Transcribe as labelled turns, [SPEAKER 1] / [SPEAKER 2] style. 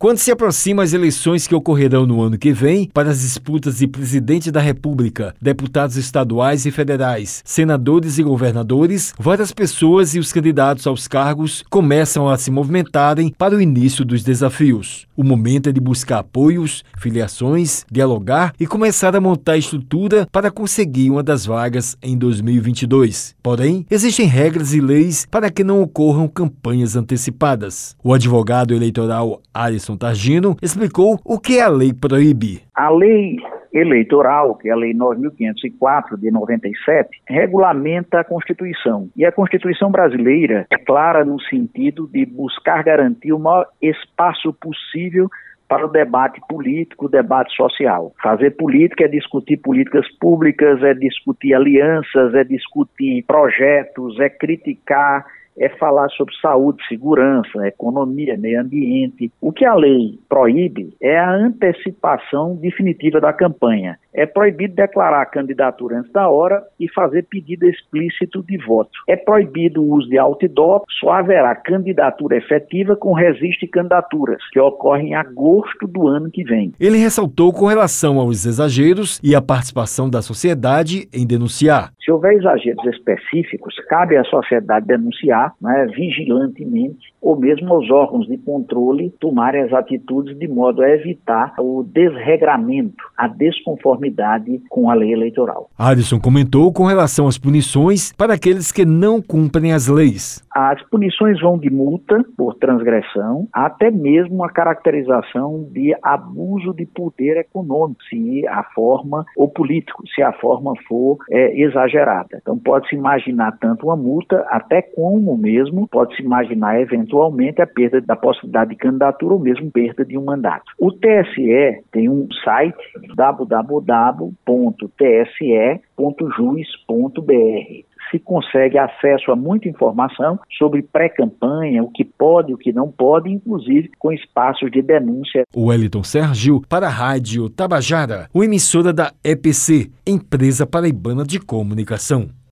[SPEAKER 1] Quando se aproximam as eleições que ocorrerão no ano que vem para as disputas de presidente da República, deputados estaduais e federais, senadores e governadores, várias pessoas e os candidatos aos cargos começam a se movimentarem para o início dos desafios. O momento é de buscar apoios, filiações, dialogar e começar a montar estrutura para conseguir uma das vagas em 2022. Porém, existem regras e leis para que não ocorram campanhas antecipadas. O advogado eleitoral Alisson Edson Targino, explicou o que a lei proíbe.
[SPEAKER 2] A lei eleitoral, que é a Lei 9.504 de 97, regulamenta a Constituição. E a Constituição brasileira é clara no sentido de buscar garantir o maior espaço possível para o debate político, o debate social. Fazer política é discutir políticas públicas, é discutir alianças, é discutir projetos, é criticar é falar sobre saúde, segurança, economia, meio ambiente. O que a lei proíbe é a antecipação definitiva da campanha. É proibido declarar a candidatura antes da hora e fazer pedido explícito de voto. É proibido o uso de outdoor, só haverá candidatura efetiva com registro de candidaturas, que ocorre em agosto do ano que vem.
[SPEAKER 1] Ele ressaltou com relação aos exageros e a participação da sociedade em denunciar.
[SPEAKER 2] Se houver exageros específicos, cabe à sociedade denunciar né, vigilantemente ou mesmo aos órgãos de controle tomarem as atitudes de modo a evitar o desregramento, a desconformidade com a lei eleitoral.
[SPEAKER 1] Adson comentou com relação às punições para aqueles que não cumprem as leis.
[SPEAKER 2] As punições vão de multa por transgressão até mesmo a caracterização de abuso de poder econômico, se a forma, ou político, se a forma for é, exagerada. Então pode-se imaginar tanto uma multa, até como mesmo pode-se imaginar eventualmente a perda da possibilidade de candidatura ou mesmo perda de um mandato. O TSE tem um site www.tse.juiz.br se consegue acesso a muita informação sobre pré-campanha, o que pode, o que não pode, inclusive com espaços de denúncia.
[SPEAKER 1] Wellington Sergio para a Rádio Tabajara, o emissora da EPC, Empresa Paraibana de Comunicação.